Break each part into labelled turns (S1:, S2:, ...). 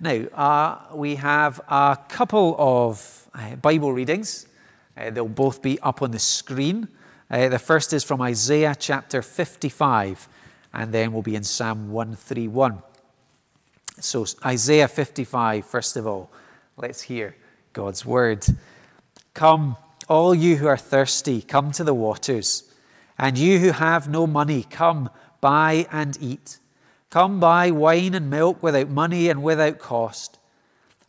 S1: Now, uh, we have a couple of uh, Bible readings. Uh, they'll both be up on the screen. Uh, the first is from Isaiah chapter 55, and then we'll be in Psalm 131. So, Isaiah 55, first of all, let's hear God's word. Come, all you who are thirsty, come to the waters. And you who have no money, come, buy and eat. Come buy wine and milk without money and without cost.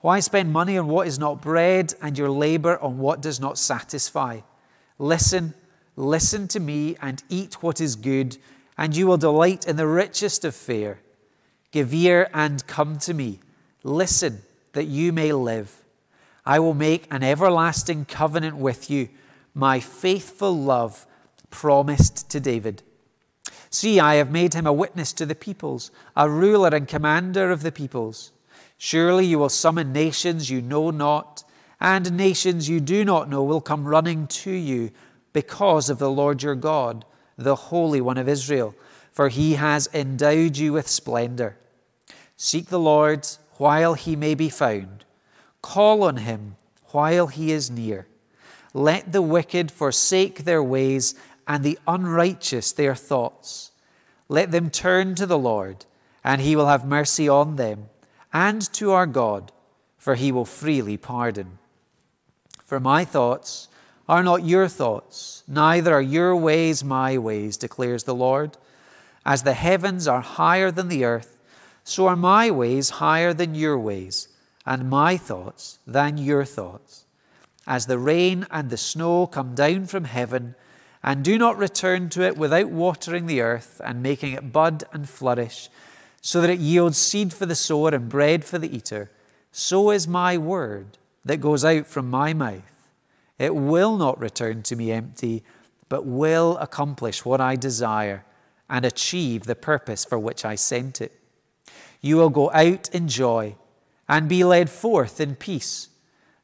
S1: Why spend money on what is not bread and your labor on what does not satisfy? Listen, listen to me and eat what is good, and you will delight in the richest of fare. Give ear and come to me. Listen, that you may live. I will make an everlasting covenant with you, my faithful love promised to David. See, I have made him a witness to the peoples, a ruler and commander of the peoples. Surely you will summon nations you know not, and nations you do not know will come running to you because of the Lord your God, the Holy One of Israel, for he has endowed you with splendor. Seek the Lord while he may be found, call on him while he is near. Let the wicked forsake their ways and the unrighteous their thoughts. Let them turn to the Lord, and he will have mercy on them, and to our God, for he will freely pardon. For my thoughts are not your thoughts, neither are your ways my ways, declares the Lord. As the heavens are higher than the earth, so are my ways higher than your ways, and my thoughts than your thoughts. As the rain and the snow come down from heaven, and do not return to it without watering the earth and making it bud and flourish, so that it yields seed for the sower and bread for the eater, so is my word that goes out from my mouth. It will not return to me empty, but will accomplish what I desire and achieve the purpose for which I sent it. You will go out in joy and be led forth in peace.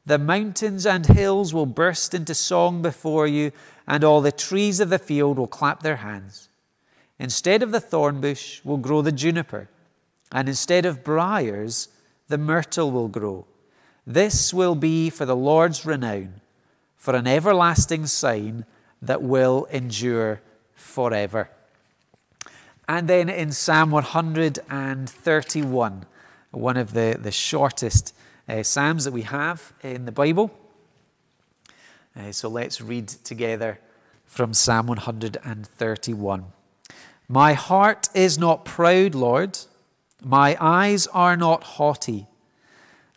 S1: The mountains and hills will burst into song before you and all the trees of the field will clap their hands. Instead of the thorn bush will grow the juniper, and instead of briars, the myrtle will grow. This will be for the Lord's renown, for an everlasting sign that will endure forever. And then in Psalm 131, one of the, the shortest uh, Psalms that we have in the Bible, uh, so let's read together from Psalm 131. My heart is not proud, Lord. My eyes are not haughty.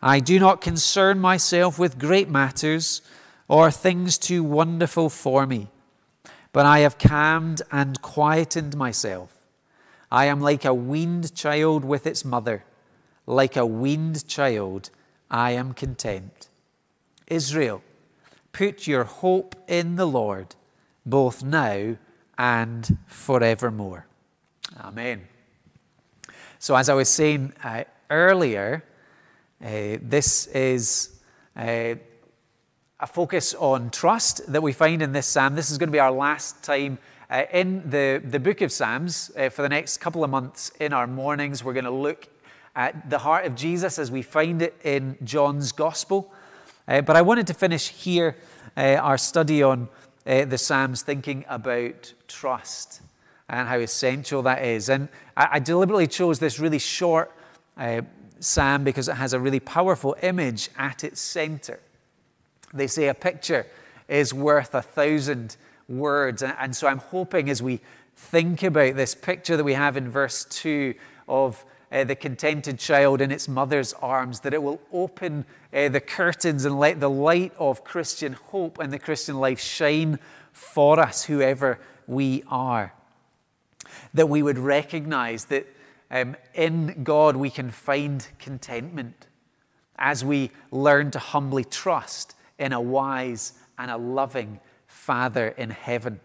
S1: I do not concern myself with great matters or things too wonderful for me, but I have calmed and quietened myself. I am like a weaned child with its mother. Like a weaned child, I am content. Israel, Put your hope in the Lord, both now and forevermore. Amen. So, as I was saying uh, earlier, uh, this is uh, a focus on trust that we find in this psalm. This is going to be our last time uh, in the, the book of Psalms uh, for the next couple of months in our mornings. We're going to look at the heart of Jesus as we find it in John's Gospel. Uh, but I wanted to finish here uh, our study on uh, the Psalms thinking about trust and how essential that is. And I, I deliberately chose this really short uh, psalm because it has a really powerful image at its center. They say a picture is worth a thousand words. And, and so I'm hoping as we think about this picture that we have in verse 2 of uh, the contented child in its mother's arms, that it will open uh, the curtains and let the light of Christian hope and the Christian life shine for us, whoever we are. That we would recognize that um, in God we can find contentment as we learn to humbly trust in a wise and a loving Father in heaven.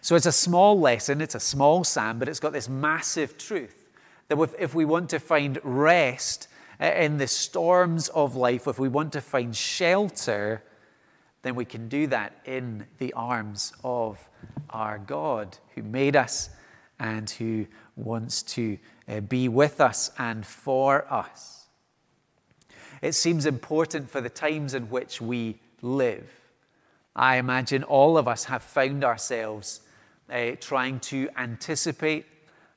S1: So it's a small lesson, it's a small psalm, but it's got this massive truth that if we want to find rest uh, in the storms of life, if we want to find shelter, then we can do that in the arms of our God who made us and who wants to uh, be with us and for us. It seems important for the times in which we live. I imagine all of us have found ourselves uh, trying to anticipate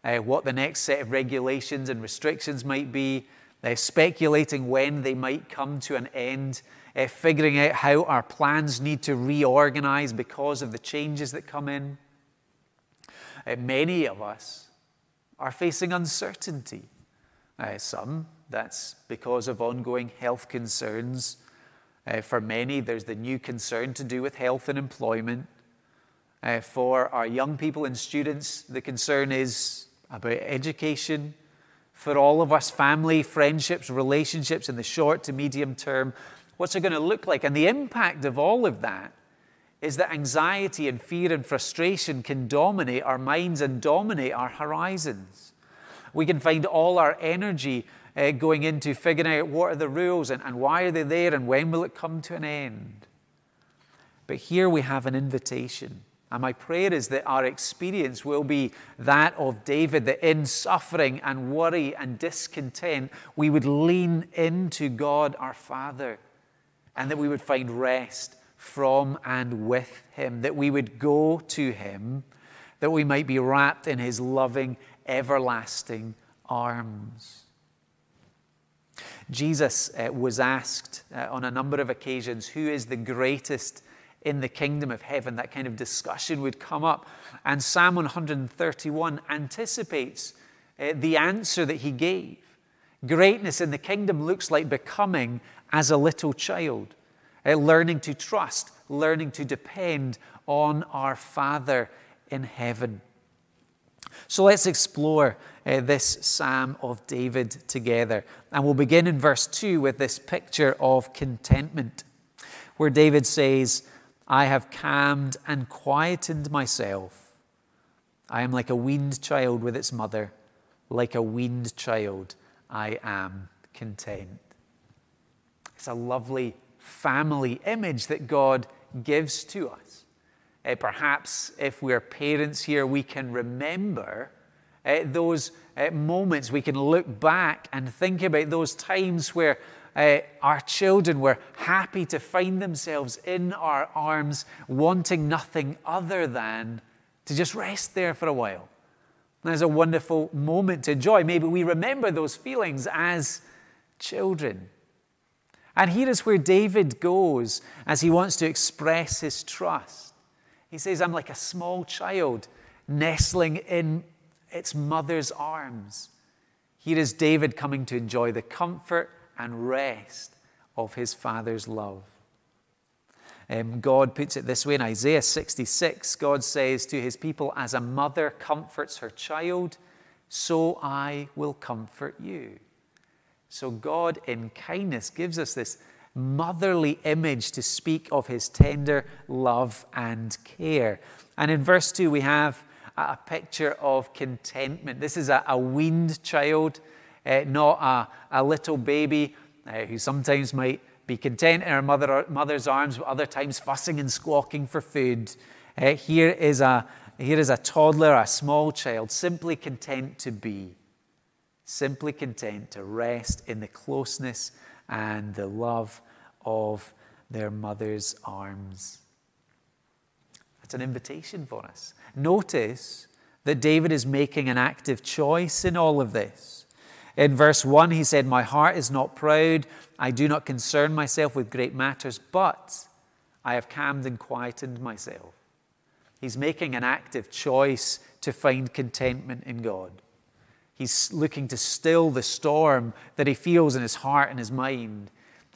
S1: uh, what the next set of regulations and restrictions might be, uh, speculating when they might come to an end, uh, figuring out how our plans need to reorganize because of the changes that come in. Uh, many of us are facing uncertainty. Uh, some, that's because of ongoing health concerns. Uh, for many, there's the new concern to do with health and employment. Uh, for our young people and students, the concern is about education. For all of us, family, friendships, relationships in the short to medium term, what's it going to look like? And the impact of all of that is that anxiety and fear and frustration can dominate our minds and dominate our horizons. We can find all our energy uh, going into figuring out what are the rules and, and why are they there and when will it come to an end. But here we have an invitation. And my prayer is that our experience will be that of David, that in suffering and worry and discontent, we would lean into God our Father and that we would find rest from and with Him, that we would go to Him, that we might be wrapped in His loving, everlasting arms. Jesus uh, was asked uh, on a number of occasions, Who is the greatest in the kingdom of heaven? That kind of discussion would come up. And Psalm 131 anticipates uh, the answer that he gave. Greatness in the kingdom looks like becoming as a little child, uh, learning to trust, learning to depend on our Father in heaven. So let's explore uh, this Psalm of David together. And we'll begin in verse 2 with this picture of contentment, where David says, I have calmed and quietened myself. I am like a weaned child with its mother. Like a weaned child, I am content. It's a lovely family image that God gives to us. Uh, perhaps if we're parents here, we can remember uh, those uh, moments. We can look back and think about those times where uh, our children were happy to find themselves in our arms, wanting nothing other than to just rest there for a while. And there's a wonderful moment to enjoy. Maybe we remember those feelings as children. And here is where David goes as he wants to express his trust. He says, I'm like a small child nestling in its mother's arms. Here is David coming to enjoy the comfort and rest of his father's love. Um, God puts it this way in Isaiah 66 God says to his people, As a mother comforts her child, so I will comfort you. So God, in kindness, gives us this motherly image to speak of his tender love and care. And in verse 2, we have a picture of contentment. This is a, a weaned child, uh, not a, a, little baby uh, who sometimes might be content in her mother, mother's arms, but other times fussing and squawking for food. Uh, here, is a, here is a toddler, a small child, simply content to be, simply content to rest in the closeness and the love of their mother's arms. That's an invitation for us. Notice that David is making an active choice in all of this. In verse 1, he said, My heart is not proud. I do not concern myself with great matters, but I have calmed and quietened myself. He's making an active choice to find contentment in God. He's looking to still the storm that he feels in his heart and his mind.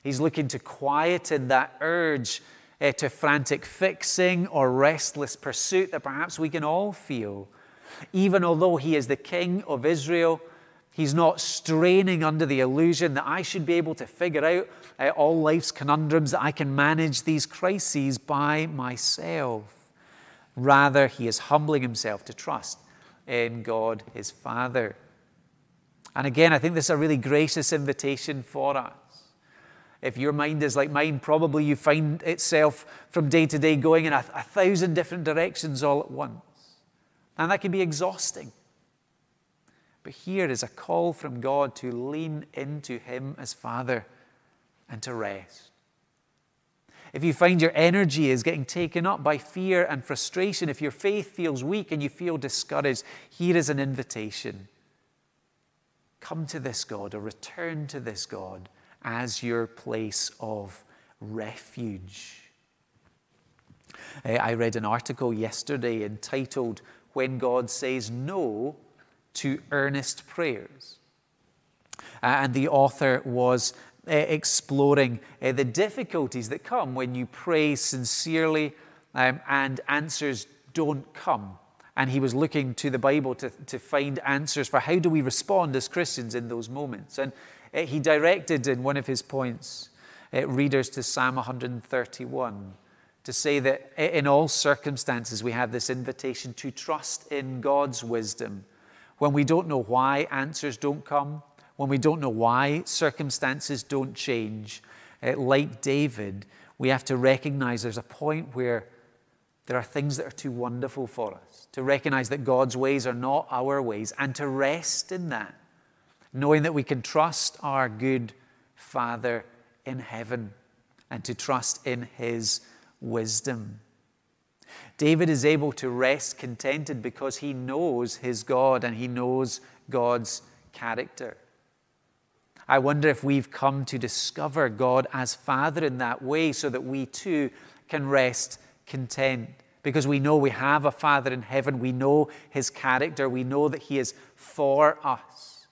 S1: He's looking to quieten that urge uh, to frantic fixing or restless pursuit that perhaps we can all feel. Even although he is the king of Israel, he's not straining under the illusion that I should be able to figure out uh, all life's conundrums, that I can manage these crises by myself. Rather, he is humbling himself to trust in God his Father. And again, I think this is a really gracious invitation for us. If your mind is like mine, probably you find itself from day to day going in a, a thousand different directions all at once. And that can be exhausting. But here is a call from God to lean into Him as Father and to rest. If you find your energy is getting taken up by fear and frustration, if your faith feels weak and you feel discouraged, here is an invitation. Come to this God or return to this God as your place of refuge. Uh, I read an article yesterday entitled When God Says No to Earnest Prayers. And the author was uh, exploring uh, the difficulties that come when you pray sincerely um, and answers don't come. And he was looking to the Bible to, to find answers for how do we respond as Christians in those moments. And uh, he directed in one of his points readers to Psalm 131 to say that in all circumstances we have this invitation to trust in God's wisdom. When we don't know why answers don't come, when we don't know why circumstances don't change, uh, like David, we have to recognize there's a point where there are things that are too wonderful for us, to recognize that God's ways are not our ways, and to rest in that, knowing that we can trust our good Father in heaven and to trust in His wisdom. David is able to rest contented because he knows his God and he knows God's character. I wonder if we've come to discover God as Father in that way so that we too can rest content. Because we know we have a Father in heaven, we know His character, we know that He is for us,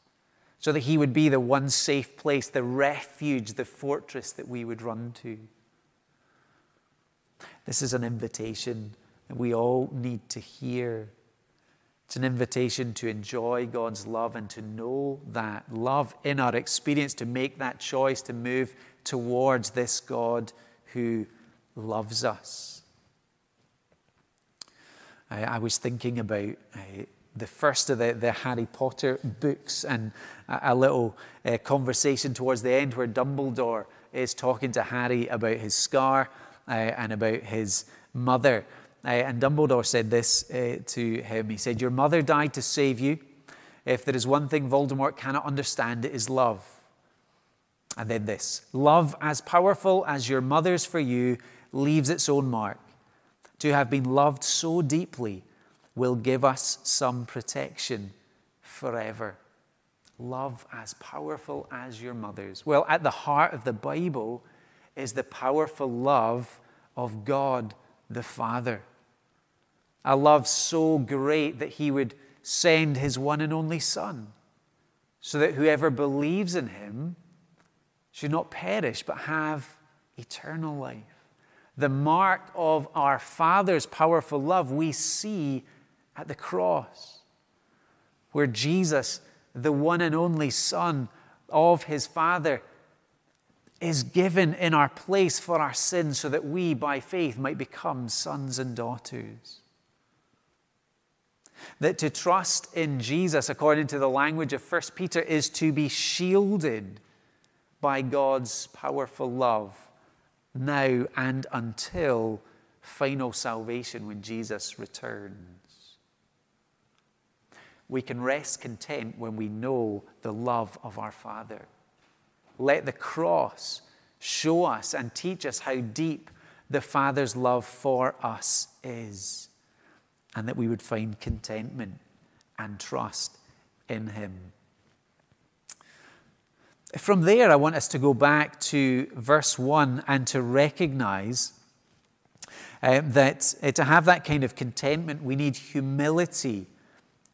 S1: so that He would be the one safe place, the refuge, the fortress that we would run to. This is an invitation that we all need to hear. It's an invitation to enjoy God's love and to know that love in our experience, to make that choice to move towards this God who loves us. I, I was thinking about uh, the first of the, the, Harry Potter books and a, a little uh, conversation towards the end where Dumbledore is talking to Harry about his scar uh, and about his mother. Uh, and Dumbledore said this uh, to him. He said, Your mother died to save you. If there is one thing Voldemort cannot understand, it is love. And then this love, as powerful as your mother's for you, leaves its own mark. To have been loved so deeply will give us some protection forever. Love as powerful as your mother's. Well, at the heart of the Bible is the powerful love of God the Father. A love so great that he would send his one and only Son, so that whoever believes in him should not perish but have eternal life. The mark of our Father's powerful love we see at the cross, where Jesus, the one and only Son of his Father, is given in our place for our sins so that we, by faith, might become sons and daughters. That to trust in Jesus, according to the language of 1 Peter, is to be shielded by God's powerful love now and until final salvation when Jesus returns. We can rest content when we know the love of our Father. Let the cross show us and teach us how deep the Father's love for us is, and that we would find contentment and trust in Him. From there, I want us to go back to verse 1 and to recognize uh, that uh, to have that kind of contentment, we need humility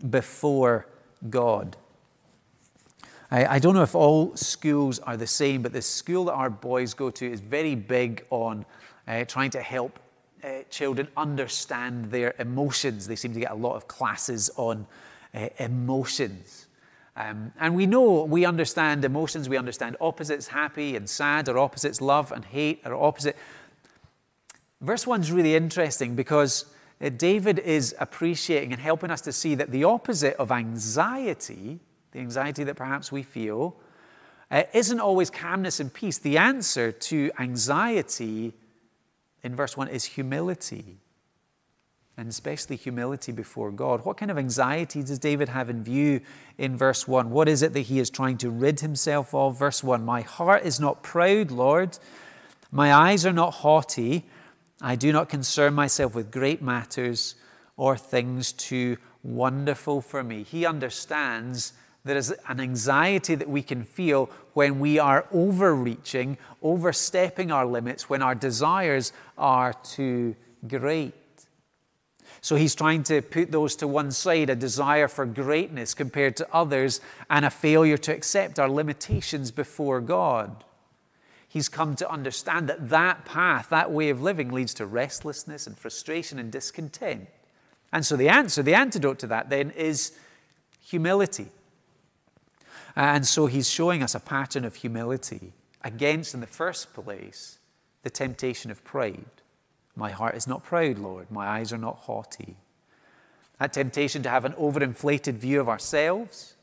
S1: before God. I, I don't know if all schools are the same, but the school that our boys go to is very big on uh, trying to help uh, children understand their emotions. They seem to get a lot of classes on uh, emotions. Um, and we know we understand emotions, we understand opposites, happy and sad, or opposites, love and hate, or opposite. Verse 1 is really interesting because uh, David is appreciating and helping us to see that the opposite of anxiety the anxiety that perhaps we feel, uh, isn't always calmness and peace. The answer to anxiety in verse 1 is humility. and especially humility before God. What kind of anxiety does David have in view in verse 1? What is it that he is trying to rid himself of? Verse 1 My heart is not proud, Lord. My eyes are not haughty. I do not concern myself with great matters or things too wonderful for me. He understands there is an anxiety that we can feel when we are overreaching, overstepping our limits, when our desires are too great. So he's trying to put those to one side a desire for greatness compared to others and a failure to accept our limitations before God. He's come to understand that that path, that way of living, leads to restlessness and frustration and discontent. And so the answer, the antidote to that then is humility. And so he's showing us a pattern of humility against, in the first place, the temptation of pride. My heart is not proud, Lord. My eyes are not haughty. That temptation to have an overinflated view of ourselves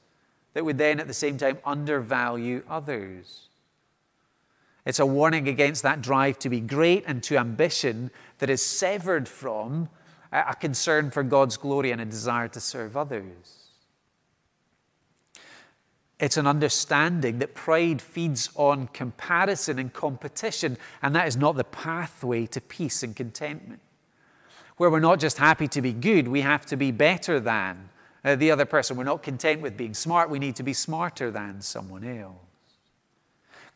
S1: that would then at the same time undervalue others. It's a warning against that drive to be great and to ambition that is severed from a concern for God's glory and a desire to serve others. It's an understanding that pride feeds on comparison and competition, and that is not the pathway to peace and contentment. Where we're not just happy to be good, we have to be better than uh, the other person. We're not content with being smart, we need to be smarter than someone else.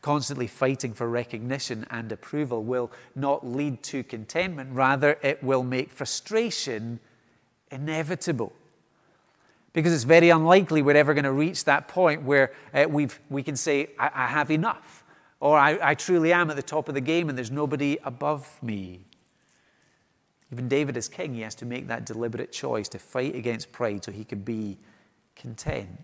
S1: Constantly fighting for recognition and approval will not lead to contentment, rather, it will make frustration inevitable because it's very unlikely we're ever going to reach that point where uh, we've, we can say, I, I have enough, or I, I truly am at the top of the game and there's nobody above me. Even David, as king, he has to make that deliberate choice to fight against pride so he can be content.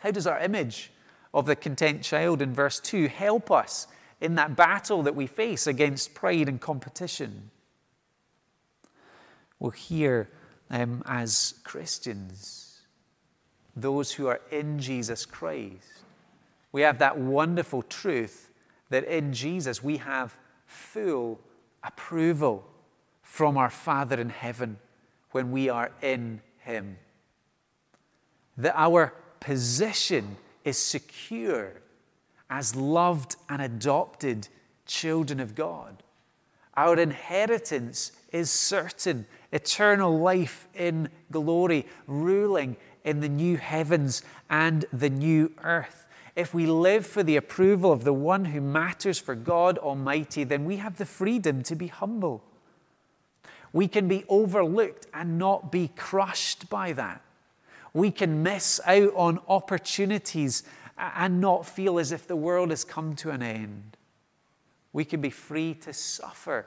S1: How does our image of the content child in verse 2 help us in that battle that we face against pride and competition? Well, here um, as Christians, those who are in Jesus Christ. We have that wonderful truth that in Jesus we have full approval from our Father in heaven when we are in Him. That our position is secure as loved and adopted children of God. Our inheritance is certain eternal life in glory, ruling in the new heavens and the new earth. If we live for the approval of the one who matters for God Almighty, then we have the freedom to be humble. We can be overlooked and not be crushed by that. We can miss out on opportunities and not feel as if the world has come to an end. We can be free to suffer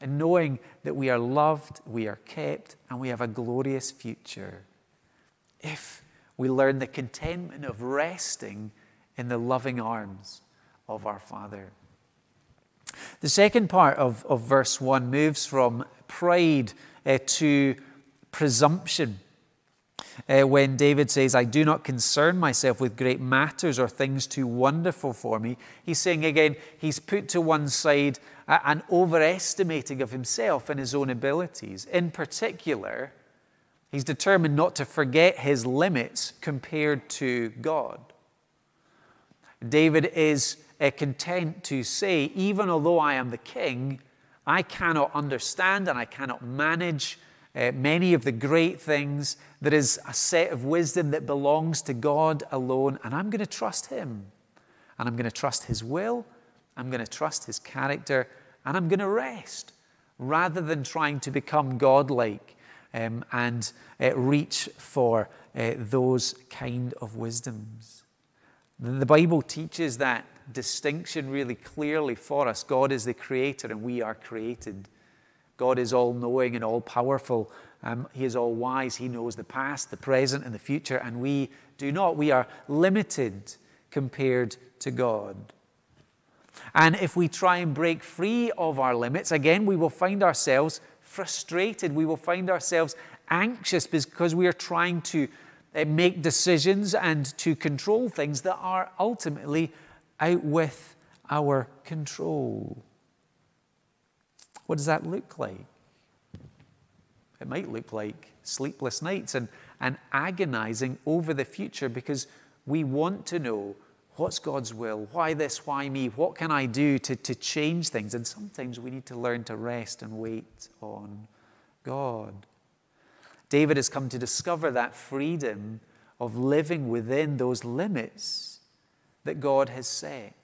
S1: and knowing that we are loved, we are kept, and we have a glorious future if we learn the contentment of resting in the loving arms of our Father. The second part of, of verse 1 moves from pride uh, to presumption. Uh, when David says, I do not concern myself with great matters or things too wonderful for me, he's saying again, he's put to one side an overestimating of himself and his own abilities. In particular, he's determined not to forget his limits compared to God. David is uh, content to say, even although I am the king, I cannot understand and I cannot manage uh, many of the great things. There is a set of wisdom that belongs to God alone, and I'm going to trust Him. And I'm going to trust His will, I'm going to trust His character, and I'm going to rest rather than trying to become godlike um, and uh, reach for uh, those kind of wisdoms. The Bible teaches that distinction really clearly for us. God is the creator and we are created. God is all knowing and all powerful. Um, he is all wise. He knows the past, the present, and the future, and we do not. We are limited compared to God. And if we try and break free of our limits, again, we will find ourselves frustrated. We will find ourselves anxious because we are trying to uh, make decisions and to control things that are ultimately out with our control. What does that look like? It might look like sleepless nights and, and agonizing over the future because we want to know what's God's will? Why this? Why me? What can I do to, to change things? And sometimes we need to learn to rest and wait on God. David has come to discover that freedom of living within those limits that God has set.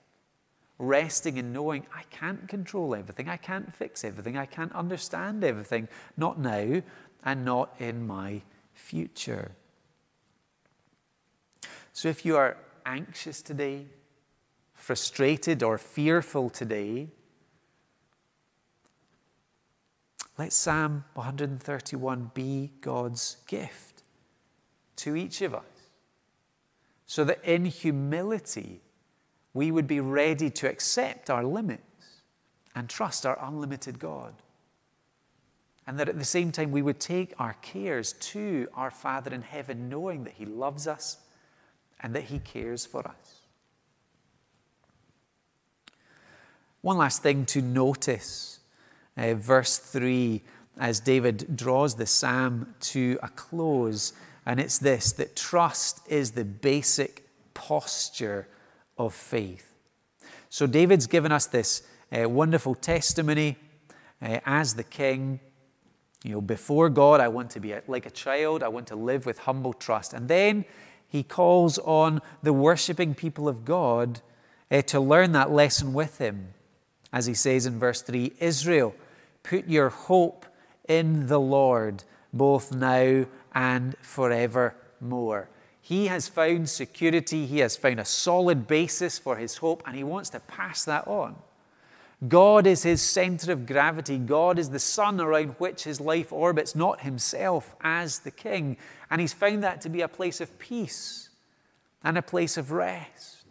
S1: Resting in knowing I can't control everything, I can't fix everything, I can't understand everything, not now and not in my future. So if you are anxious today, frustrated or fearful today, let Psalm 131 be God's gift to each of us so that in humility we would be ready to accept our limits and trust our unlimited God. And that at the same time we would take our cares to our Father in heaven, knowing that He loves us and that He cares for us. One last thing to notice uh, verse 3 as David draws the psalm to a close, and it's this that trust is the basic posture of faith. So, David's given us this uh, wonderful testimony uh, as the king. You know, before God, I want to be like a child, I want to live with humble trust. And then he calls on the worshipping people of God uh, to learn that lesson with him. As he says in verse 3 Israel, put your hope in the Lord, both now and forevermore. He has found security, he has found a solid basis for his hope, and he wants to pass that on. God is his center of gravity. God is the sun around which his life orbits, not himself as the king. And he's found that to be a place of peace and a place of rest.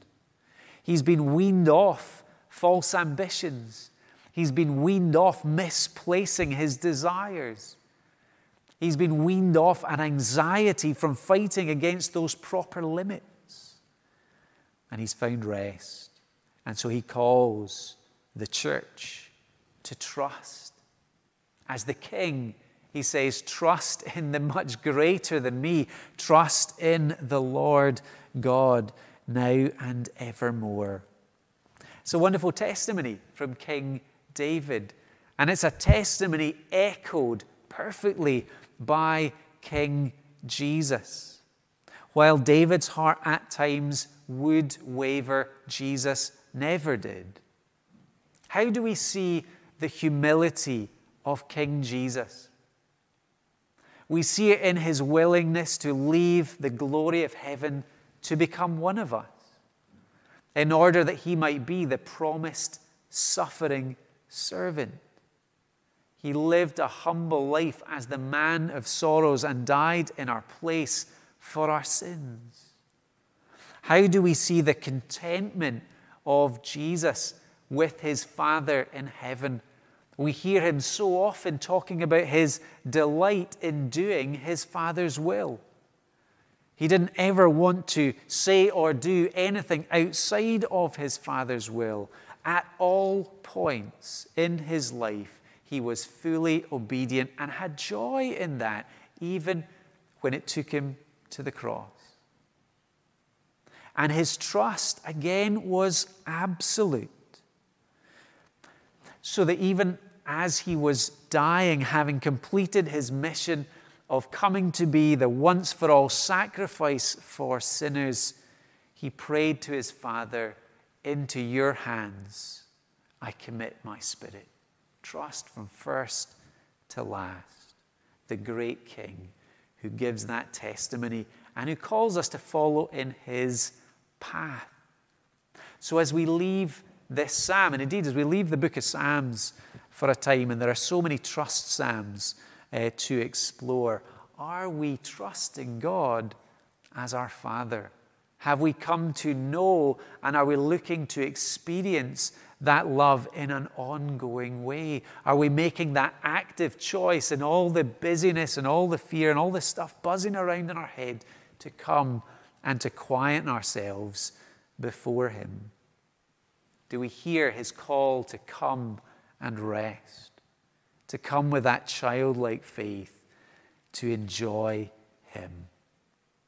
S1: He's been weaned off false ambitions. He's been weaned off misplacing his desires. He's been weaned off an anxiety from fighting against those proper limits. And he's found rest. And so he calls the church to trust. As the king, he says, Trust in the much greater than me. Trust in the Lord God now and evermore. It's a wonderful testimony from King David. And it's a testimony echoed perfectly by King Jesus. While David's heart at times would waver, Jesus never did. How do we see the humility of King Jesus? We see it in his willingness to leave the glory of heaven to become one of us, in order that he might be the promised suffering servant. He lived a humble life as the man of sorrows and died in our place for our sins. How do we see the contentment of Jesus with his Father in heaven? We hear him so often talking about his delight in doing his Father's will. He didn't ever want to say or do anything outside of his Father's will. At all points in his life, he was fully obedient and had joy in that, even when it took him to the cross. And his trust, again, was absolute. So that even as he was dying, having completed his mission of coming to be the once for all sacrifice for sinners, he prayed to his Father, Into your hands I commit my spirit trust from first to last. The great King who gives that testimony and who calls us to follow in his path. So, as we leave this psalm, and indeed as we leave the book of Psalms for a time, and there are so many trust psalms uh, to explore, are we trusting God as our Father? Have we come to know and are we looking to experience that love in an ongoing way? Are we making that active choice in all the busyness and all the fear and all the stuff buzzing around in our head to come and to quieten ourselves before Him? Do we hear His call to come and rest? To come with that childlike faith to enjoy Him.